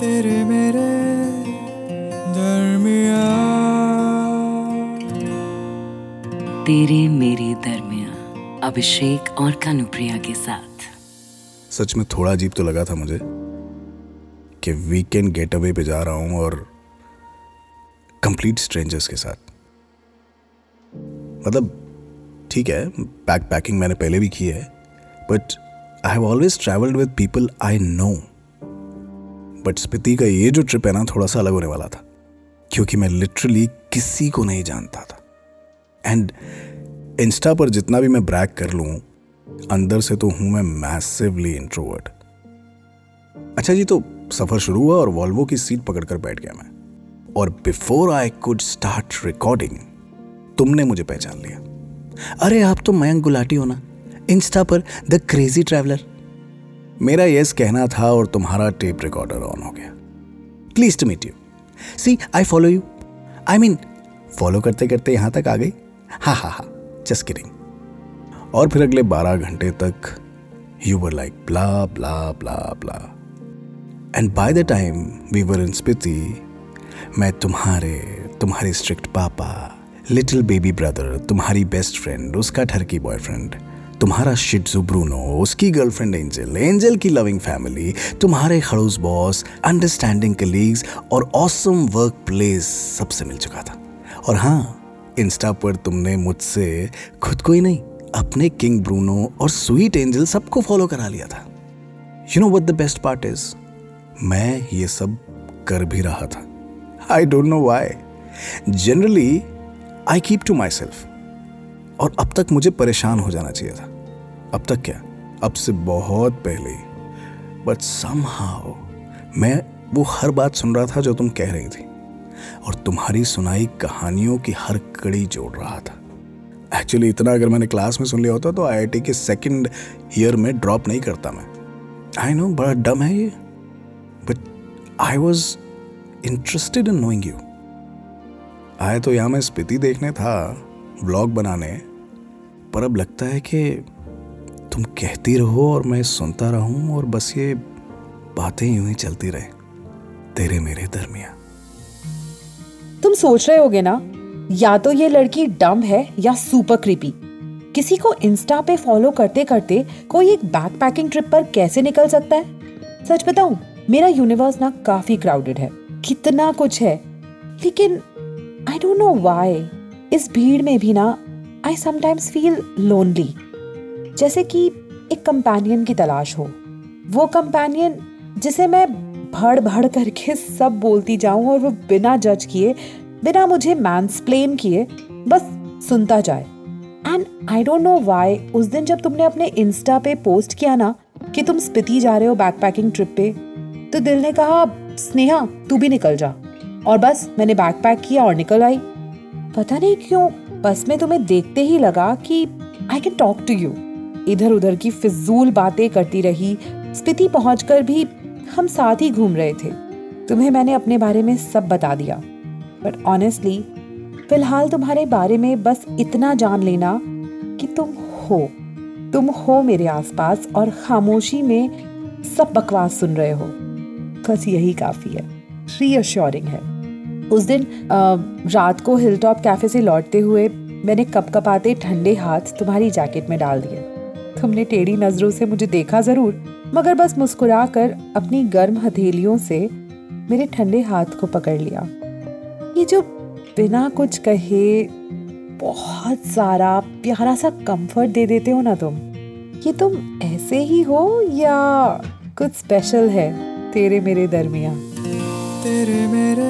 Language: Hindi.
तेरे मेरे दरमिया तेरे मेरे दरमिया अभिषेक और कानुप्रिया के साथ। सच में थोड़ा अजीब तो लगा था मुझे कि वीकेंड गेट अवे पे जा रहा हूँ और कंप्लीट स्ट्रेंजर्स के साथ। मतलब ठीक है बैक पैकिंग मैंने पहले भी की है but I have always travelled with people I know but Spiti का ये जो ट्रिप है ना, थोड़ा सा अलग होने वाला था। क्योंकि मैं लिटरली किसी को नहीं जानता था। एंड इंस्टा पर जितना भी मैं ब्रैक कर लूँ, अंदर से तो हूँ मैं मैसिवली इंट्रोवर्ट अच्छा जी तो सफ़र शुरू हुआ और वॉल्वो की सीट पकड़कर बैठ गया मैं। और before I could start recording तुमने मुझे पहचान लिया। अरे, आप तो मयंक गुलाटी हो ना। इंस्टा पर द क्रेजी ट्रैवलर मेरा यस कहना था और तुम्हारा टेप रिकॉर्डर ऑन हो गया। Please to meet you see I follow you I mean follow करते करते यहाँ तक आ गई। हा हा हा जस्ट किडिंग और फिर अगले बारह घंटे तक you were like blah blah blah blah and by the time we were in Spiti मैं तुम्हारे तुम्हारे strict papa little baby brother तुम्हारी बेस्ट फ्रेंड उसका ठरकी बॉयफ्रेंड तुम्हारा शिट्जू ब्रूनो, उसकी गर्लफ्रेंड एंजल एंजल की लविंग फैमिली तुम्हारे खड़ूस बॉस अंडरस्टैंडिंग कलीग्स और ऑसम वर्क प्लेस सबसे मिल चुका था। और हाँ इंस्टा पर तुमने मुझसे खुद को ही नहीं, अपने किंग ब्रूनो और स्वीट एंजल सबको फॉलो करा लिया था। You know what the best part is मैं ये सब कर भी रहा था। I don't know why generally I keep to myself और अब तक मुझे परेशान हो जाना चाहिए था। अब तक क्या? अब से बहुत पहले। बट समहाउ मैं वो हर बात सुन रहा था जो तुम कह रही थी। और तुम्हारी सुनाई कहानियों की हर कड़ी जोड़ रहा था। एक्चुअली इतना अगर मैंने क्लास में सुन लिया होता तो आईआईटी के सेकंड ईयर में ड्रॉप नहीं करता मैं। आई नो बड़ा डम है ये। But I was interested in knowing you आए तो यहाँ मैं स्पिति देखने था ब्लॉग बनाने। पर अब लगता है कि तुम कहती रहो और मैं सुनता रहूँ और बस ये बातें यूँ ही चलती रहे, तेरे मेरे दरमिया तुम सोच रहे होगे ना, या तो ये लड़की डम है या सुपर क्रीपी। किसी को इंस्टा पे फॉलो करते करते कोई एक बैक पैकिंग ट्रिप पर कैसे निकल सकता है? सच बताऊँ, मेरा यूनिवर्स ना काफ़ी क्राउडेड है, कितना कुछ है। लेकिन आई डोंट नो व्हाई इस भीड़ में भी ना आई समटाइम्स फील लोनली जैसे कि एक कंपेनियन की तलाश हो। वो कंपेनियन जिसे मैं भड़ भड़ करके सब बोलती जाऊँ और वो बिना जज किए, बिना मुझे मैंसप्लेन किए, बस सुनता जाए। And I don't know why उस दिन जब तुमने अपने इंस्टा पे पोस्ट किया ना कि तुम स्पिति जा रहे हो बैकपैकिंग ट्रिप पे तो दिल ने कहा, स्नेहा, तू भी निकल जा। और बस मैंने बैकपैक किया और निकल आई। पता नहीं क्यों बस में तुम्हें देखते ही लगा कि I can talk to you इधर उधर की फिजूल बातें करती रही। स्पिति पहुंचकर भी हम साथ ही घूम रहे थे। तुम्हें मैंने अपने बारे में सब बता दिया। बट ऑनेस्टली फ़िलहाल तुम्हारे बारे में बस इतना जान लेना कि तुम हो। तुम हो मेरे आसपास और खामोशी में सब बकवास सुन रहे हो। बस यही काफ़ी है। रीअश्योरिंग है। उस दिन रात को हिल टॉप कैफ़े से लौटते हुए मैंने कप कपाते ठंडे हाथ तुम्हारी जैकेट में डाल दिए। तुमने टेढ़ी नज़रों से मुझे देखा ज़रूर, मगर बस मुस्कुरा कर अपनी गर्म हथेलियों से मेरे ठंडे हाथ को पकड़ लिया। ये जो बिना कुछ कहे बहुत सारा प्यारा सा कंफर्ट दे देते हो ना तुम, ये तुम ऐसे ही हो या कुछ स्पेशल है तेरे मेरे दरमिया तेरे मेरे